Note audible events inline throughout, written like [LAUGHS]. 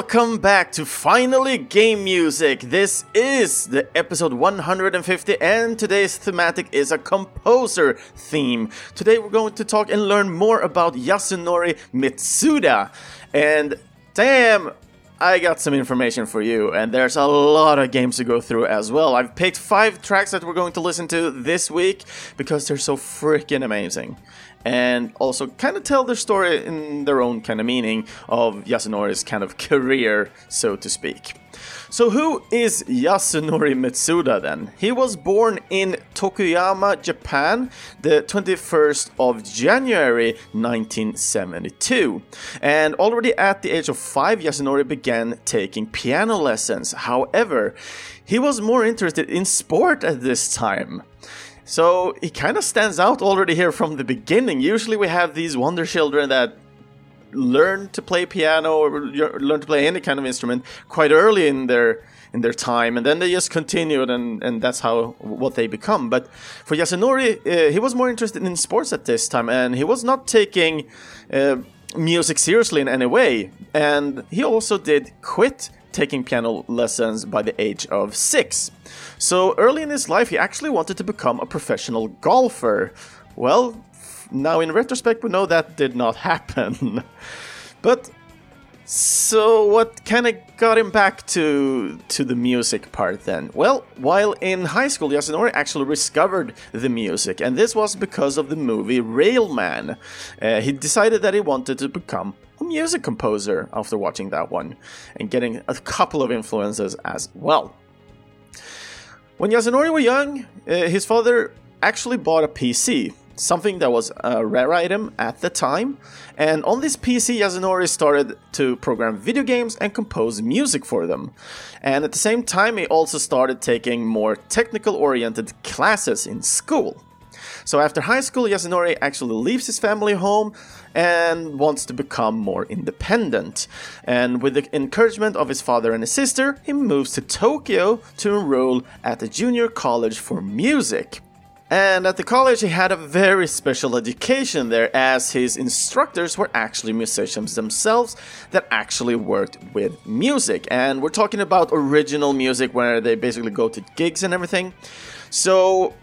welcome back to Finally Game Music. This is the episode 150, and today's thematic is a composer theme. Today we're going to talk and learn more about Yasunori Mitsuda. And damn, I got some information for you, and there's a lot of games to go through as well. I've picked five tracks that we're going to listen to this week because they're so freaking amazing. And also kind of tell their story in their own kind of meaning of Yasunori's kind of career, so to speak. So, who is Yasunori Mitsuda then? He was born in Tokuyama, Japan, the 21st of January 1972. And already at the age of 5, Yasunori began taking piano lessons. However, he was more interested in sport at this time. So he kind of stands out already here from the beginning. Usually we have these wonder children that learn to play piano or learn to play any kind of instrument quite early in their in their time and then they just continued and and that's how what they become. But for Yasunori uh, he was more interested in sports at this time and he was not taking uh, music seriously in any way. And he also did quit taking piano lessons by the age of 6 so early in his life he actually wanted to become a professional golfer well now, in retrospect, we know that did not [LAUGHS] happen. but so what kind of got him back to to the music part then? Well, while in high school, Yasunori actually discovered the music, and this was because of the movie Railman. Uh, he decided that he wanted to become a music composer after watching that one, and getting a couple of influences as well. When Yasunori was young, uh, his father actually bought a PC something that was a rare item at the time. And on this PC, Yasunori started to program video games and compose music for them. And at the same time, he also started taking more technical oriented classes in school. So after high school, Yasunori actually leaves his family home and wants to become more independent. And with the encouragement of his father and his sister, he moves to Tokyo to enroll at a junior college for music. And at the college, he had a very special education there, as his instructors were actually musicians themselves that actually worked with music. And we're talking about original music where they basically go to gigs and everything. So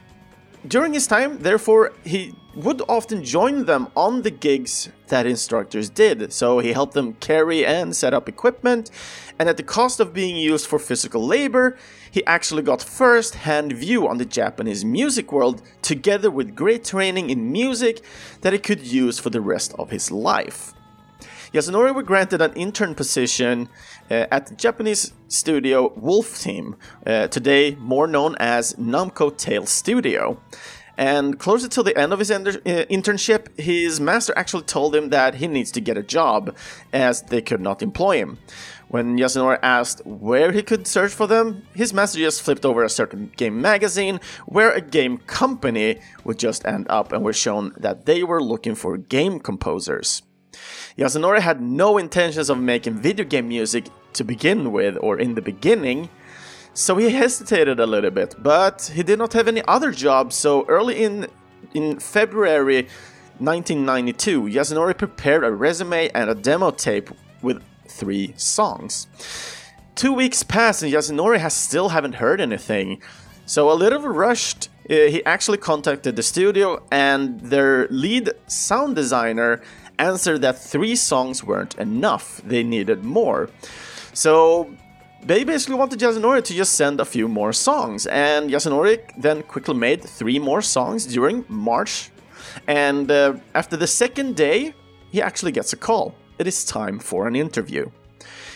during his time, therefore, he would often join them on the gigs that instructors did. So he helped them carry and set up equipment, and at the cost of being used for physical labor, he actually got first hand view on the Japanese music world, together with great training in music that he could use for the rest of his life. Yasunori was granted an intern position uh, at the Japanese studio Wolf Team, uh, today more known as Namco Tale Studio. And closer to the end of his uh, internship, his master actually told him that he needs to get a job, as they could not employ him. When Yasunori asked where he could search for them, his master just flipped over a certain game magazine where a game company would just end up and were shown that they were looking for game composers. Yasunori had no intentions of making video game music to begin with or in the beginning, so he hesitated a little bit, but he did not have any other job, so early in in February 1992, Yasunori prepared a resume and a demo tape with three songs. Two weeks pass and Yasunori has still haven't heard anything. So a little rushed, uh, he actually contacted the studio and their lead sound designer answered that three songs weren't enough. They needed more. So they basically wanted Yasunori to just send a few more songs, and Yasunori then quickly made three more songs during March. And uh, after the second day, he actually gets a call it is time for an interview.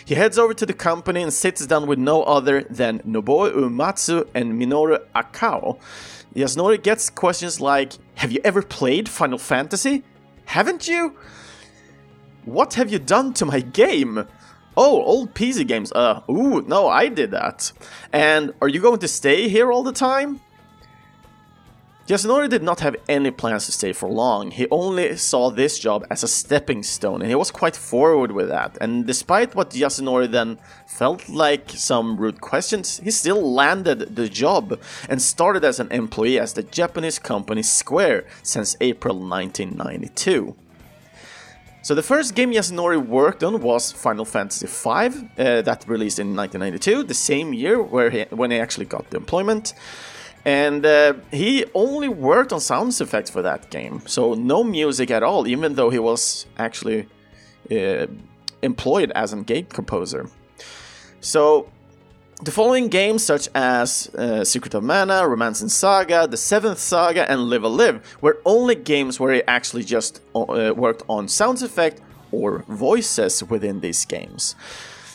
He heads over to the company and sits down with no other than Nobuo Uematsu and Minoru Akao. Yasunori gets questions like Have you ever played Final Fantasy? Haven't you? What have you done to my game? Oh, old PC games. Uh, ooh, no, I did that. And are you going to stay here all the time? Yasunori did not have any plans to stay for long, he only saw this job as a stepping stone and he was quite forward with that. And despite what Yasunori then felt like some rude questions, he still landed the job and started as an employee at the Japanese company Square since April 1992. So the first game Yasunori worked on was Final Fantasy V, uh, that released in 1992, the same year where he, when he actually got the employment. And uh, he only worked on sound effects for that game, so no music at all, even though he was actually uh, employed as a game composer. So the following games, such as uh, Secret of Mana, Romancing Saga, The Seventh Saga, and Live a Live, were only games where he actually just uh, worked on sound effect or voices within these games.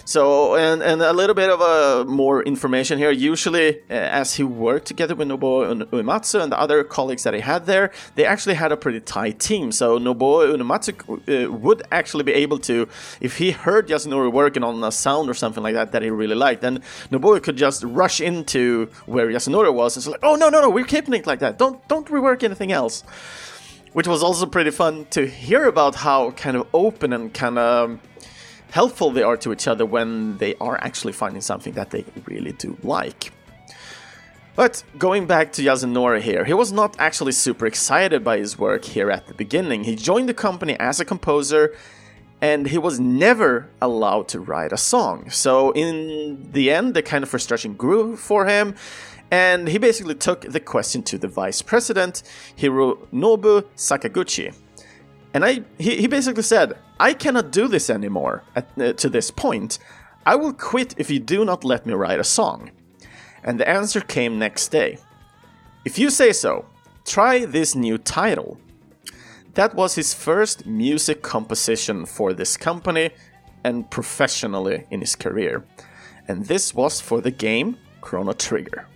So, and, and a little bit of uh, more information here. Usually, uh, as he worked together with Nobuo Uematsu and the other colleagues that he had there, they actually had a pretty tight team. So, Nobuo Uematsu uh, would actually be able to, if he heard Yasunori working on a sound or something like that that he really liked, then Nobuo could just rush into where Yasunori was and say, like, "Oh no, no, no, we're keeping it like that. Don't don't rework anything else." Which was also pretty fun to hear about how kind of open and kind of helpful they are to each other when they are actually finding something that they really do like. But going back to Yasunori here, he was not actually super excited by his work here at the beginning. He joined the company as a composer and he was never allowed to write a song. So in the end, the kind of frustration grew for him, and he basically took the question to the vice president, Hironobu Sakaguchi. And I, he, he basically said, I cannot do this anymore at, uh, to this point. I will quit if you do not let me write a song. And the answer came next day. If you say so, try this new title. That was his first music composition for this company and professionally in his career. And this was for the game Chrono Trigger.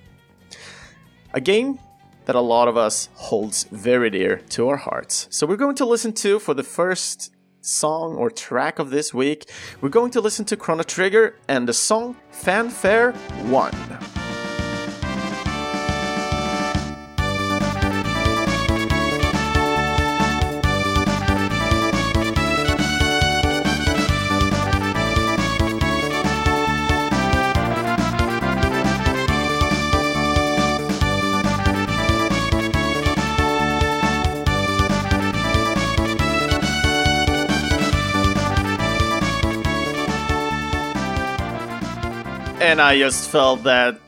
A game that a lot of us holds very dear to our hearts. So we're going to listen to for the first song or track of this week, we're going to listen to Chrono Trigger and the song Fanfare 1. And I just felt that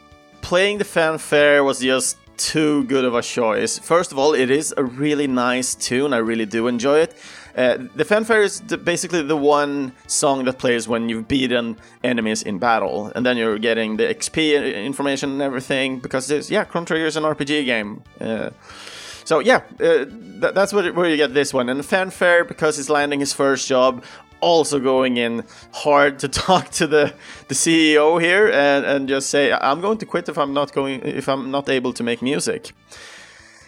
playing the fanfare was just too good of a choice. First of all, it is a really nice tune. I really do enjoy it. Uh, the fanfare is the, basically the one song that plays when you've beaten enemies in battle, and then you're getting the XP information and everything. Because there's yeah, Chrono Trigger is an RPG game. Uh, so yeah, uh, th- that's where, where you get this one. And fanfare because he's landing his first job also going in hard to [LAUGHS] talk to the the CEO here and, and just say I'm going to quit if I'm not going if I'm not able to make music.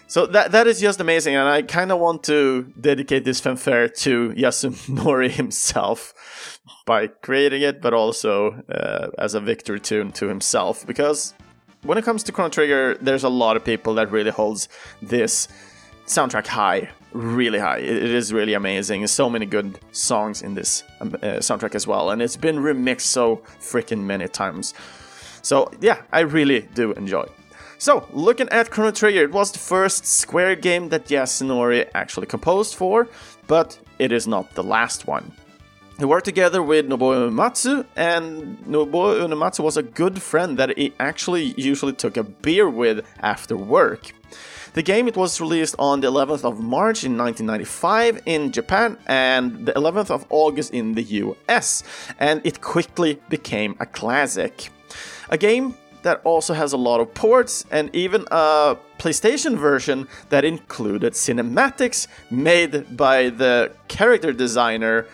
So that that is just amazing, and I kind of want to dedicate this fanfare to Yasunori [LAUGHS] himself by creating it, but also uh, as a victory tune to himself. Because when it comes to Chrono Trigger, there's a lot of people that really holds this soundtrack high really high. It, it is really amazing. So many good songs in this um, uh, soundtrack as well, and it's been remixed so freaking many times. So yeah, I really do enjoy. So, looking at Chrono Trigger, it was the first Square game that Yasunori actually composed for, but it is not the last one. He worked together with Nobuo Uematsu, and Nobuo Uematsu was a good friend that he actually usually took a beer with after work. The game it was released on the 11th of March in 1995 in Japan and the 11th of August in the US, and it quickly became a classic. A game that also has a lot of ports and even a PlayStation version that included cinematics made by the character designer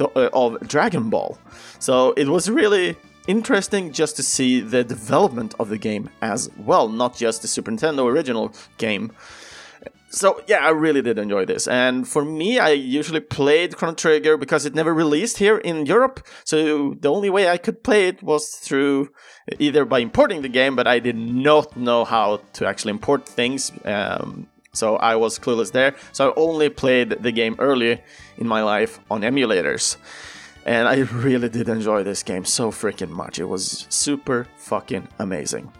uh, of Dragon Ball. So it was really interesting just to see the development of the game as well, not just the Super Nintendo original game. So yeah, I really did enjoy this. And for me, I usually played Chrono Trigger because it never released here in Europe. So the only way I could play it was through either by importing the game, but I did not know how to actually import things. Um, so I was clueless there. So I only played the game early in my life on emulators. And I [LAUGHS] really did enjoy this game so freaking much. It was super fucking amazing.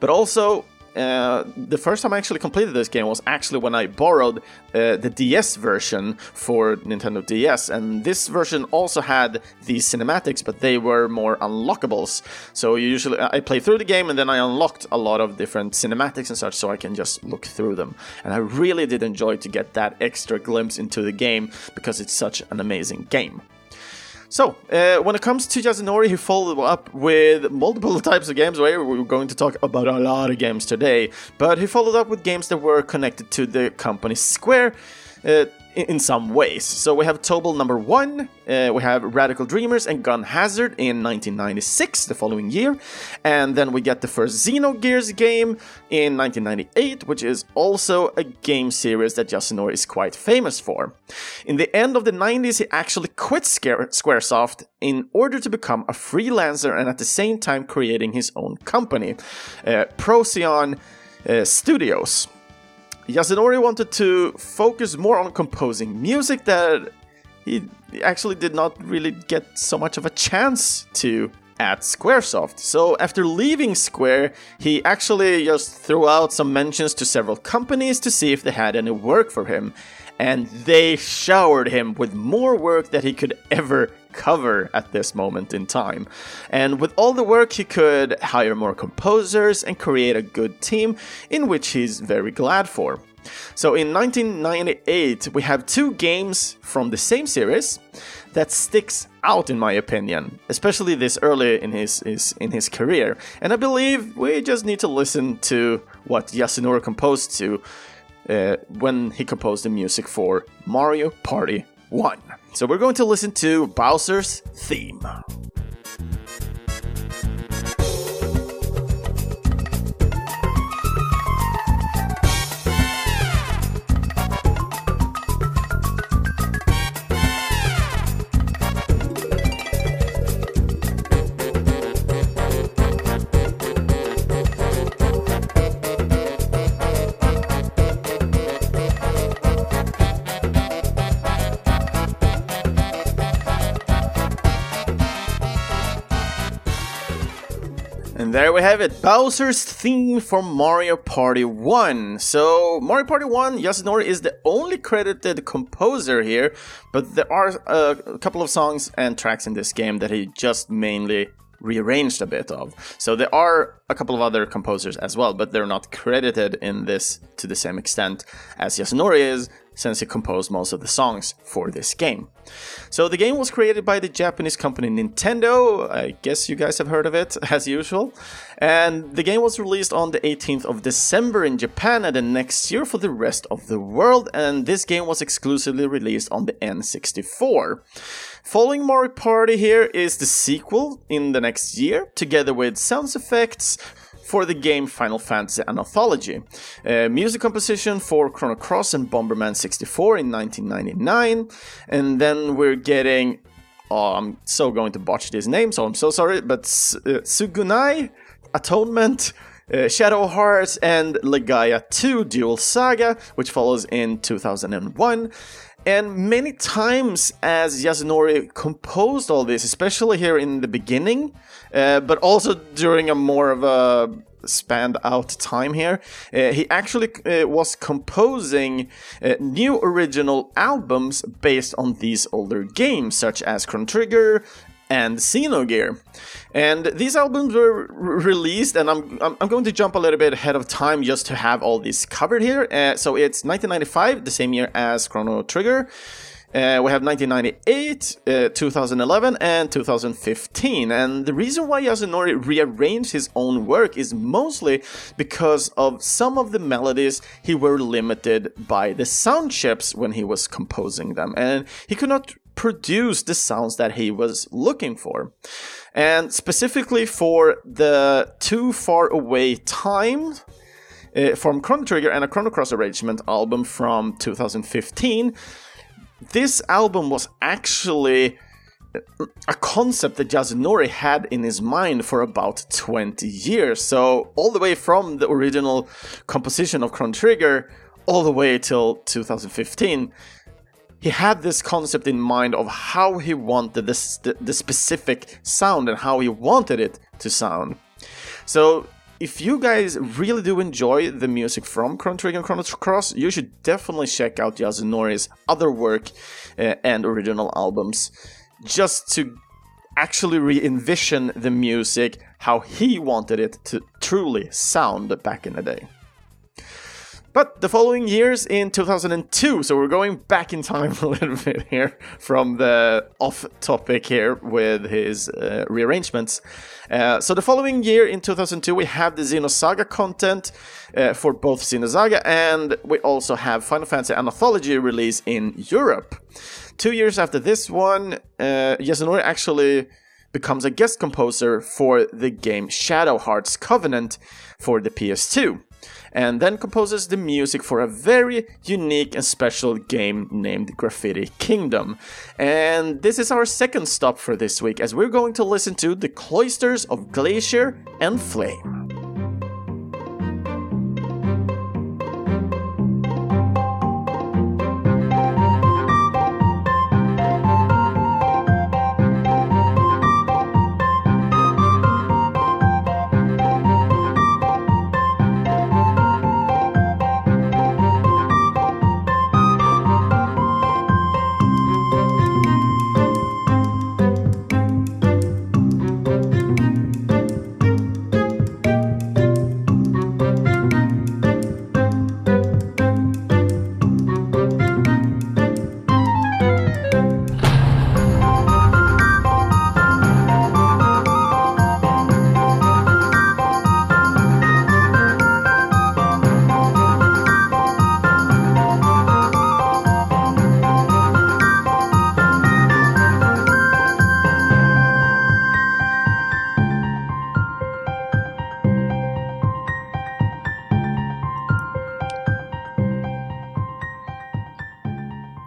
But also, uh, the first time I actually completed this game was actually when I borrowed uh, the DS version for Nintendo DS, and this version also had these cinematics, but they were more unlockables. So usually I play through the game and then I unlocked a lot of different cinematics and such, so I can just look through them. And I really did enjoy to get that extra glimpse into the game because it's such an amazing game. So, uh, when it comes to Yasunori, he followed up with multiple [LAUGHS] types of games. Where we're going to talk about a lot of games today, but he followed up with games that were connected to the company Square. Uh, in some ways. So we have Tobal number one, uh, we have Radical Dreamers and Gun Hazard in 1996, the following year, and then we get the first Xenogears game in 1998, which is also a game series that Yasunori is quite famous for. In the end of the 90s, he actually quit Squaresoft in order to become a freelancer and at the same time creating his own company, uh, Procyon uh, Studios. Yasunori wanted to focus more on composing music that he actually did not really get so much of a chance to at Squaresoft. So after leaving Square, he actually just threw out some mentions to several companies to see if they had any work for him. And they showered him with more work that he could ever cover at this moment in time. And with all the work, he could hire more composers and create a good team, in which he's very glad for. So in 1998, we have two games from the same series that sticks out in my opinion, especially this early in his, his in his career. And I believe we just need to listen to what Yasunori composed to uh, when he composed the music for Mario Party 1. So we're going to listen to Bowser's theme. And there we have it, Bowser's theme from Mario Party 1. So, Mario Party 1, Yasunori is the only credited composer here, but there are a couple of songs and tracks in this game that he just mainly rearranged a bit of. So there are a couple of other composers as well, but they're not credited in this to the same extent as Yasunori is, since he composed most of the songs for this game. So the game was created by the Japanese company Nintendo. I guess you guys have heard of it, [LAUGHS] as usual. And the game was released on the 18th of December in Japan and the next year for the rest of the world. And this game was exclusively released on the N64. Following Mario Party here is the sequel in the next year, together with sound effects, for the game Final Fantasy Anthology. Uh, music composition for Chrono Cross and Bomberman 64 in 1999. And then we're getting. Oh, I'm so going to botch this name, so I'm so sorry, but uh, Sugunai Atonement. Uh, Shadow Hearts and Legaia 2 Duel Saga, which follows in 2001. And many times as Yasunori composed all this, especially here in the beginning, uh, but also during a more of a spanned out time here, uh, he actually uh, was composing uh, new original albums based on these older games, such as Chrono Trigger, and Xenogear. And these albums were released, and I'm, I'm going to jump a little bit ahead of time just to have all these covered here. Uh, so it's 1995, the same year as Chrono Trigger. Uh, we have 1998, uh, 2011, and 2015. And the reason why Yasunori rearranged his own work is mostly because of some of the melodies he were limited by the sound chips when he was composing them. And he could not produce the sounds that he was looking for. And specifically for the Too Far Away Time uh, from Chrono Trigger and a Chrono Cross Arrangement album from 2015, this album was actually a concept that Yasunori had in his mind for about 20 years. So, all the way from the original composition of Chrono Trigger all the way till 2015, he had this concept in mind of how he wanted this, the, specific sound and how he wanted it to sound. So if you guys really do enjoy the music from Chrono Trigger and Chrono Cross, you should definitely check out Yasunori's other work uh, and original albums just to actually re envision the music how he wanted it to truly sound back in the day. But the following years in 2002, so we're going back in time [LAUGHS] a little bit here from the off topic here with his uh, rearrangements. Uh, so the following year in 2002, we have the Xenosaga content uh, for both Xenosaga and we also have Final Fantasy Anthology release in Europe. Two years after this one, uh, Yasunori actually becomes a guest composer for the game Shadow Hearts Covenant for the PS2 and then composes the music for a very unique and special game named Graffiti Kingdom. And this is our second stop for this week as we're going to listen to The Cloisters of Glacier and Flame.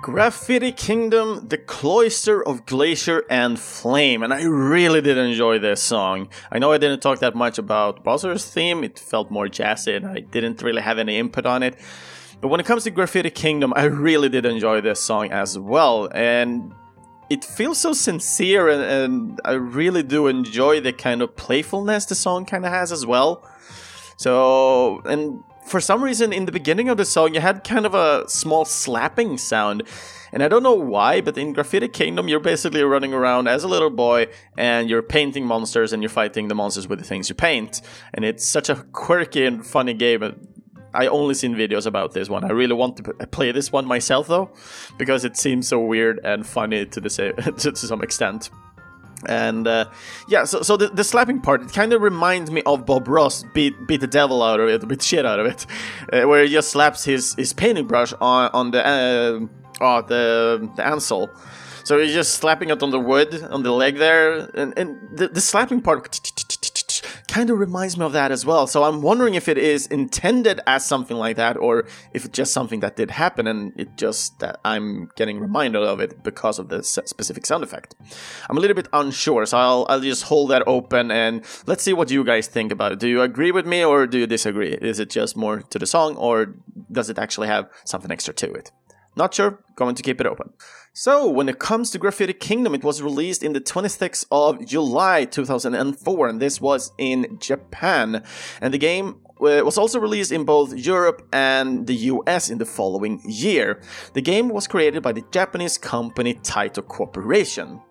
Graffiti Kingdom, The Cloister of Glacier and Flame, and I really did enjoy this song. I know I didn't talk that much about Bowser's theme, it felt more jazzy and I didn't really have any input on it. But when it comes to Graffiti Kingdom, I really did enjoy this song as well, and it feels so sincere, and, and I really do enjoy the kind of playfulness the song kind of has as well. So, and for some reason in the beginning of the song you had kind of a small slapping sound and i don't know why but in graffiti kingdom you're basically running around as a little boy and you're painting monsters and you're fighting the monsters with the things you paint and it's such a quirky and funny game I only seen videos about this one. I really want to play this one myself though, because it seems so weird and funny to the [LAUGHS] to, to some extent. And uh, yeah, so, so the, the slapping part, it kind of reminds me of Bob Ross beat beat the devil out of it, beat shit out of it, uh, where he just slaps his, his painting brush on on the uh, oh, the the ansel. So he's just slapping it on the wood on the leg there, and, and the, the slapping part kind of reminds me of that as well. So I'm wondering if it is intended as something like that, or if it's just something that did happen and it just that I'm getting reminded of it because of the specific sound effect. I'm a little bit unsure, so I'll I'll just hold that open and let's see what you guys think about it. Do you agree with me or do you disagree? Is it just more to the song, or does it actually have something extra to it? Not sure, going to keep it open. So, when it comes to Graffiti Kingdom, it was released in the 26th of July 2004, and this was in Japan. And the game uh, was also released in both Europe and the US in the following year. The game was created by the Japanese company Taito Corporation.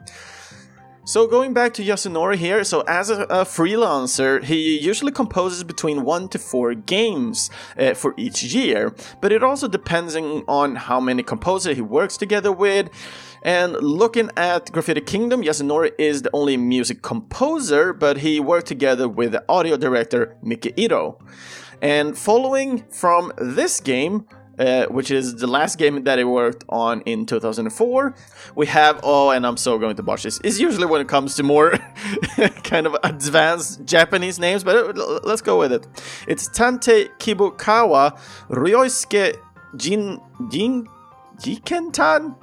So going back to Yasunori here, so as a, a, freelancer, he usually composes between one to four games uh, for each year, but it also depends on how many composers he works together with. And looking at Graffiti Kingdom, Yasunori is the only music composer, but he worked together with the audio director Miki Ito. And following from this game, uh, which is the last game that I worked on in 2004. We have, oh, and I'm so going to botch this. It's usually when it comes to more [LAUGHS] kind of advanced Japanese names, but uh, let's go with it. It's Tante Kibukawa Ryosuke Jin Jin Jikentan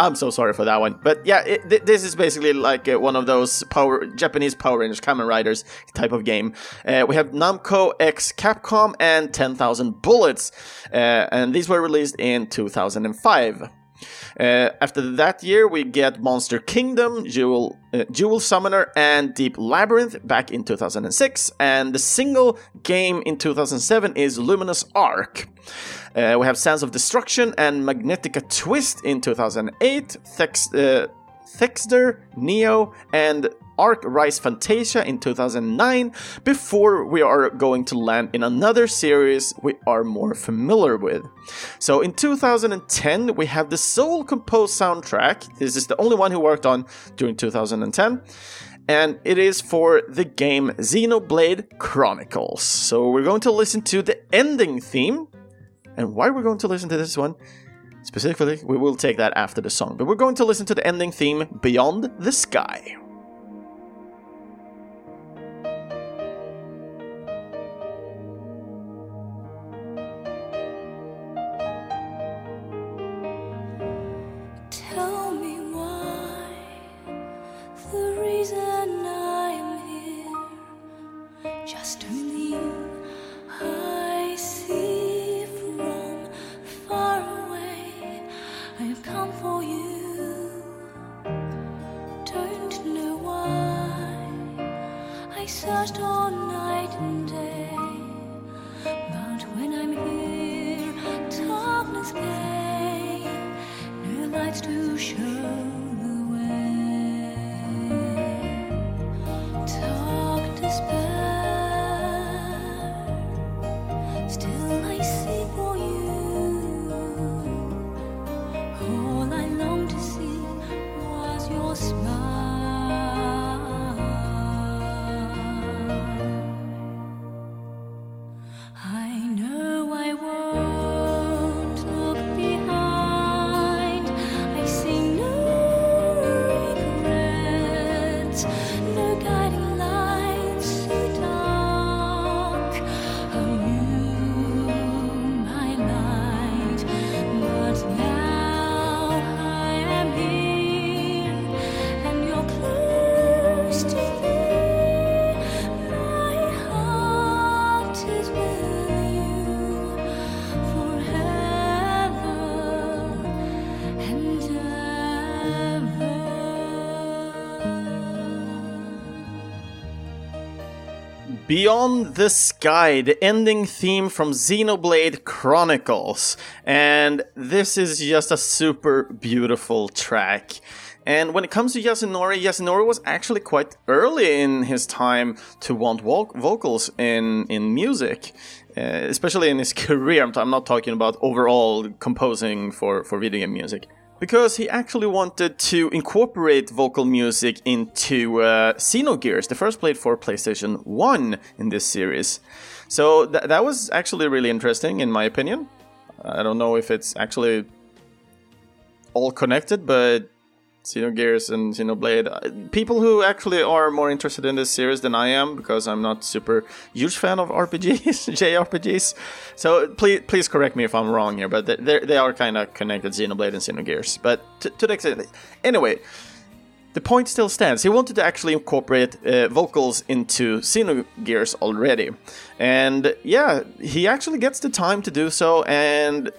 I'm so sorry for that one. But yeah, it, th- this is basically like uh, one of those power Japanese Power Rangers Kamen Riders type of game. Uh, we have Namco X Capcom and 10,000 Bullets, uh, and these were released in 2005. Uh, after that year, we get Monster Kingdom, Jewel, uh, Jewel Summoner, and Deep Labyrinth back in 2006, and the single game in 2007 is Luminous Arc. Uh, we have Sands of Destruction and Magnetica Twist in 2008, Thex, uh, Thexder, Neo, and Arc Rise Fantasia in 2009 before we are going to land in another series we are more familiar with. So in 2010 we have the sole composed soundtrack. This is the only one who worked on during 2010 and it is for the game Xenoblade Chronicles. So we're going to listen to the ending theme. And why we're going to listen to this one specifically, we will take that after the song. But we're going to listen to the ending theme Beyond the Sky. Lights to Beyond the Sky, the ending theme from Xenoblade Chronicles. And this is just a super beautiful track. And when it comes to Yasunori, Yasunori was actually quite early in his time to want vo- vocals in, in music, uh, especially in his [LAUGHS] career. I'm, I'm not talking about overall composing for, for video game music. Because he actually wanted to incorporate vocal music into uh, Xenogears, the first played for PlayStation 1 in this series. So th- that was actually really interesting, in my opinion. I don't know if it's actually all connected, but Xenogears and Xenoblade, uh, people who actually are more interested in this series than I am, because I'm not super huge fan of RPGs, [LAUGHS] JRPGs. So please, please correct me if I'm wrong here, but they they are kind of connected, Xenoblade and Xenogears. But to, to the extent, anyway, the point still stands. He wanted to actually incorporate uh, vocals into Xenogears already, and yeah, he actually gets the time to do so. And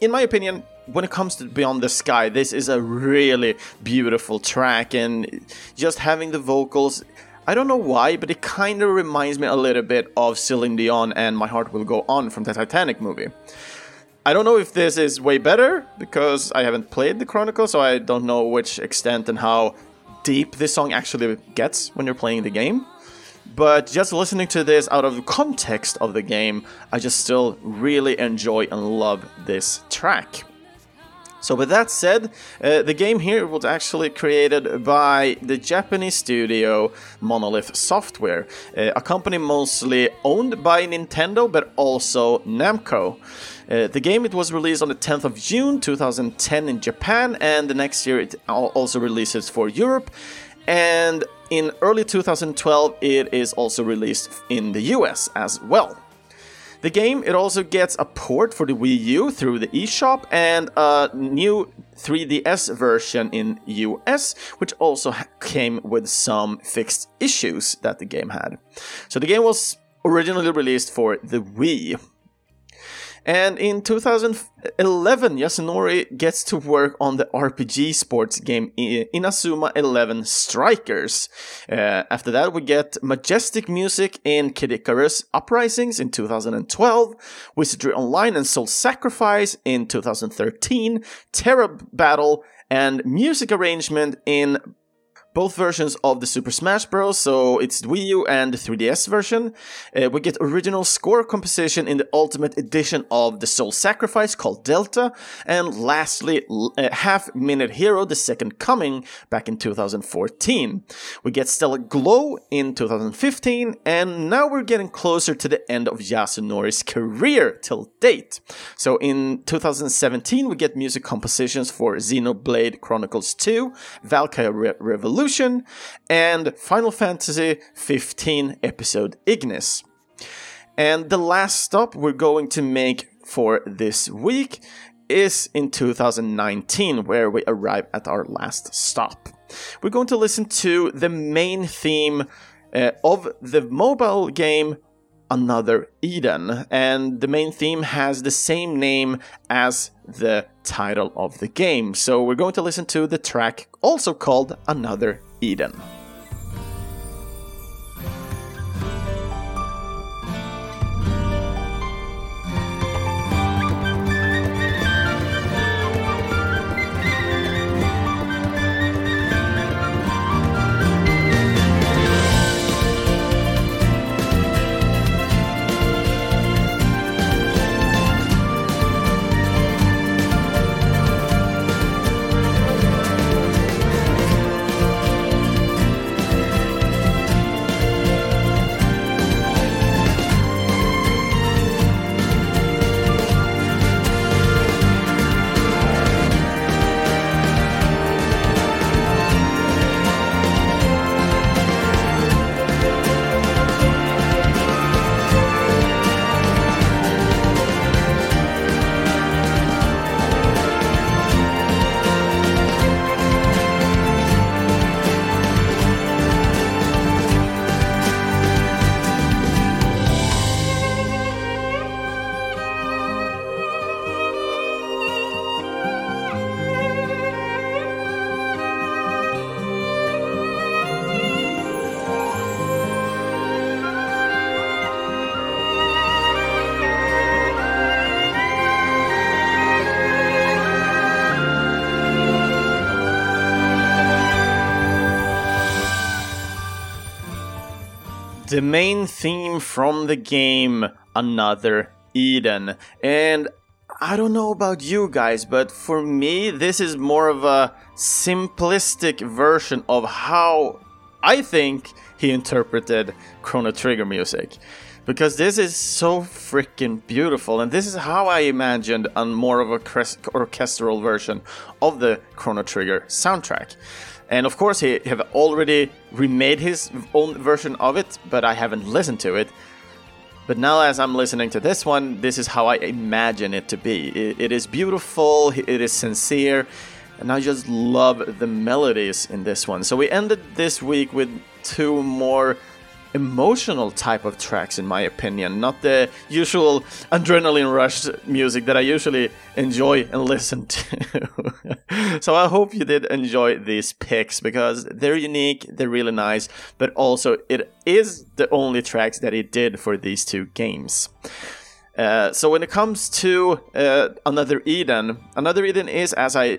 in my opinion, when it comes to Beyond the Sky, this is a really beautiful track, and just having the vocals. I don't know why, but it kind of reminds me a little bit of Celine Dion and My Heart Will Go On from the Titanic movie. I don't know if this is way better because I haven't played the Chronicle, so I don't know which extent and how deep this song actually gets when you're playing the game. But just listening to this out of the context of the game, I just still really enjoy and love this track. So, with that said, uh, the game here was actually created by the Japanese studio Monolith Software, uh, a company mostly owned by Nintendo but also Namco. Uh, the game it was released on the 10th of June 2010 in Japan, and the next year it also releases for Europe. And in early 2012, it is also released in the US as well. The game it also gets a port for the Wii U through the eShop and a new 3DS version in US, which also came with some fixed issues that the game had. So the game was originally released for the Wii. And in 2011, Yasunori gets to work on the RPG sports game Inazuma 11 Strikers. Uh, after that, we get majestic music in Kid Icarus Uprisings in 2012, Wizardry Online and Soul Sacrifice in 2013, Terra Battle, and music arrangement in both versions of the Super Smash Bros. So it's the Wii U and the 3DS version. Uh, we get original score composition in the Ultimate Edition of the Soul Sacrifice called Delta, and lastly, uh, Half Minute Hero: The Second Coming back in 2014. We get Stellar Glow in 2015, and now we're getting closer to the end of Yasunori's career till date. So in 2017, we get music compositions for Xenoblade Chronicles 2, Valkyrie Re- Revolution, and Final Fantasy 15 episode Ignis. And the last stop we're going to make for this week is in 2019, where we arrive at our last stop. We're going to listen to the main theme uh, of the mobile game Another Eden, and the main theme has the same name as the title of the game. So we're going to listen to the track also called Another Eden. The main theme from the game Another Eden. And I don't know about you guys, but for me, this is more of a simplistic version of how I think he interpreted Chrono Trigger music. Because this is so freaking beautiful, and this is how I imagined a more of a orchestral version of the Chrono Trigger soundtrack. And of course, he have already remade his own version of it, but I haven't listened to it. But now, as I'm listening to this one, this is how I imagine it to be. It, it is beautiful, it is sincere, and I just love the melodies in this one. So we ended this week with two more emotional type of tracks in my opinion not the usual adrenaline rush music that i usually enjoy and listen to. [LAUGHS] So i hope you did enjoy these picks because they're unique they're really nice but also it is the only tracks that it did for these two games uh, so when it comes to uh, Another Eden, Another Eden is, as I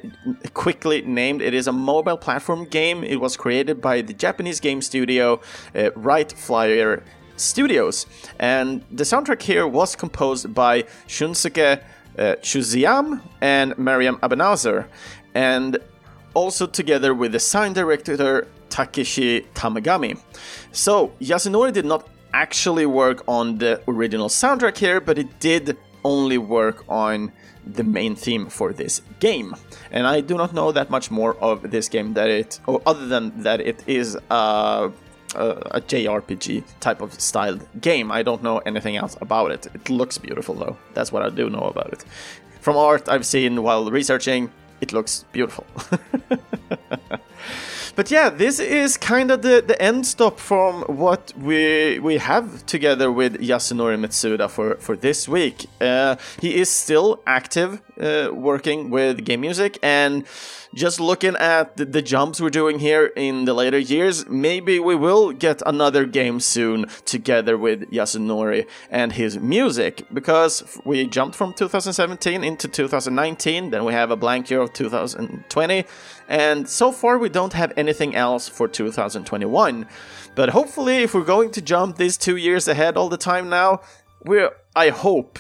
quickly named, it is a mobile platform game. It was created by the Japanese game studio uh, Wright Flyer Studios, and the soundtrack here was composed by Shunsuke uh, and Mariam Abounnasr, and also together with the sound director Takeshi Tamagami. So Yasunori did not actually work on the original soundtrack here, but it did only work on the main theme for this game. And I do not know that much more of this game that it, or other than that it is a, a, a JRPG type of styled game. I don't know anything else about it. It looks beautiful though. That's what I do know about it. From art I've seen while researching, it looks beautiful. [LAUGHS] but yeah, this is kind of the, the end stop from what we we have together with Yasunori Mitsuda for, for this week. Uh, he is still active, uh, working with game music, and just looking at the, the, jumps we're doing here in the later years, maybe we will get another game soon together with Yasunori and his music, because we jumped from 2017 into 2019, then we have a blank year of 2020, and so far we don't have anything else for 2021. But hopefully, if we're going to jump these two years ahead all the time now, we're, I hope,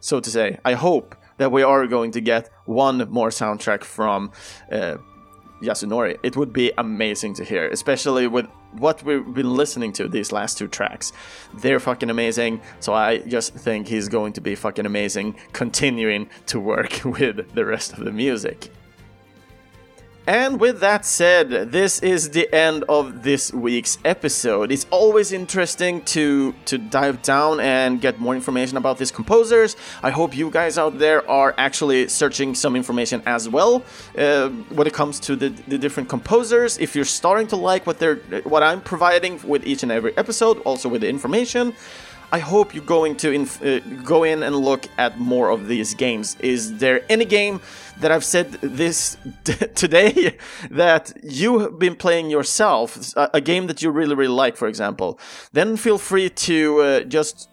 so to say, I hope that we are going to get one more soundtrack from uh, Yasunori. It would be amazing to hear, especially with what we've been listening to these last two tracks. They're fucking amazing, so I just think he's going to be fucking amazing continuing to work [LAUGHS] with the rest of the music. And with that said, this is the end of this week's episode. It's always interesting to to dive down and get more information about these composers. I hope you guys out there are actually searching some information as well uh, when it comes to the, the different composers. If you're starting to like what they're what I'm providing with each and every episode, also with the information. I hope you're going to inf- uh, go in and look at more of these games. Is there any game that I've said this [LAUGHS] today that you've been playing yourself, a-, a, game that you really, really like, for example? Then feel free to uh, just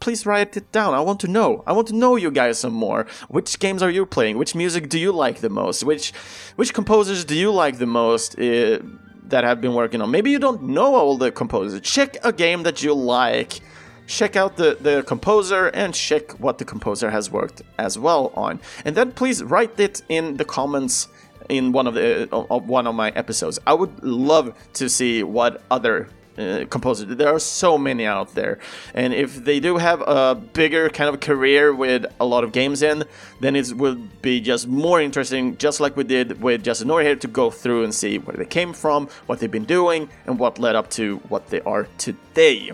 please write it down. I want to know. I want to know you guys some more. Which games are you playing? Which music do you like the most? Which which composers do you like the most? Uh, that have been working on. Maybe you don't know all the composers. Check a game that you like. Check out the, the composer and check what the composer has worked as well on. And then please write it in the comments in one of the of one of my episodes. I would love to see what other uh, composers. There are so many out there, and if they do have a bigger kind of career with a lot of games in, then it would be just more interesting, just like we did with Yasunori here, to go through and see where they came from, what they've been doing, and what led up to what they are today.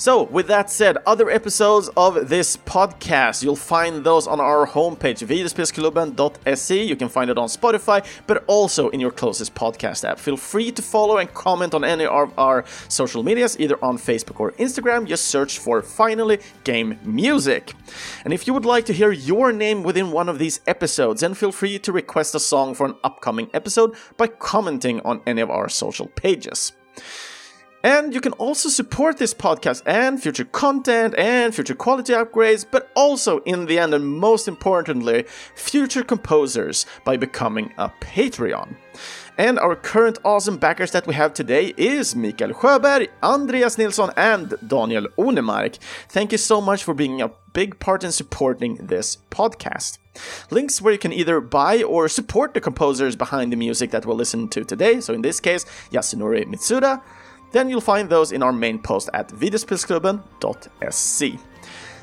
So, with that said, other episodes of this podcast, you'll find those on our homepage, videospelsklubben.se. You can find it on Spotify, but also in your closest podcast app. Feel free to follow and comment on any of our social medias, either on Facebook or Instagram. Just search for Finally Game Music. And if you would like to hear your name within one of these episodes, then feel free to request a song for an upcoming episode by commenting on any of our social pages. And you can also support this podcast and future content and future quality upgrades, but also, in the end, and most importantly, future composers by becoming a Patreon. And our current awesome backers that we have today is Mikael Sjöberg, Andreas Nilsson, and Daniel Onemark. Thank you so much for being a big part in supporting this podcast. Links where you can either buy or support the composers behind the music that we'll listen to today, so in this case, Yasunori Mitsuda, then you'll find those in our main post at videospelsklubben.se.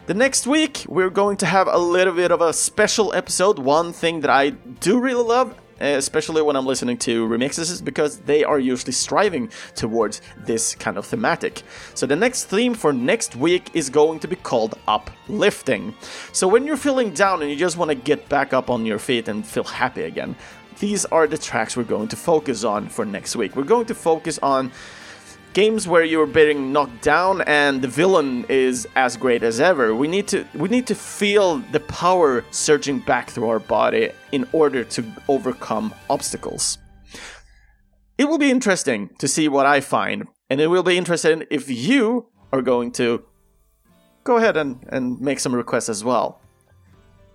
The next week, we're going to have a little bit of a special episode. One thing that I do really love, especially when I'm listening to remixes, is because they are usually striving towards this kind of thematic. So the next theme for next week is going to be called Uplifting. So when you're feeling down and you just want to get back up on your feet and feel happy again, these are the tracks we're going to focus on for next week. We're going to focus on games where you're being knocked down and the villain is as great as ever. We need to we need to feel the power surging back through our body in order to overcome obstacles. It will be interesting to see what I find, and it will be interesting if you are going to go ahead and, and make some requests as well.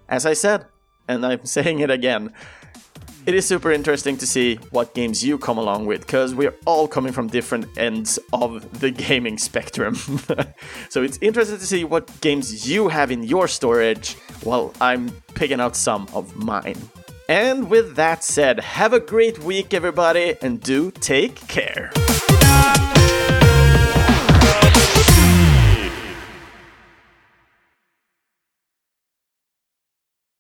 As I said, and I'm [LAUGHS] saying it again, it is super interesting to see what games you come along with because we're all coming from different ends of the gaming spectrum. [LAUGHS] so it's interesting to see what games you have in your storage while I'm picking out some of mine. And with that said, have a great week, everybody, and do take care.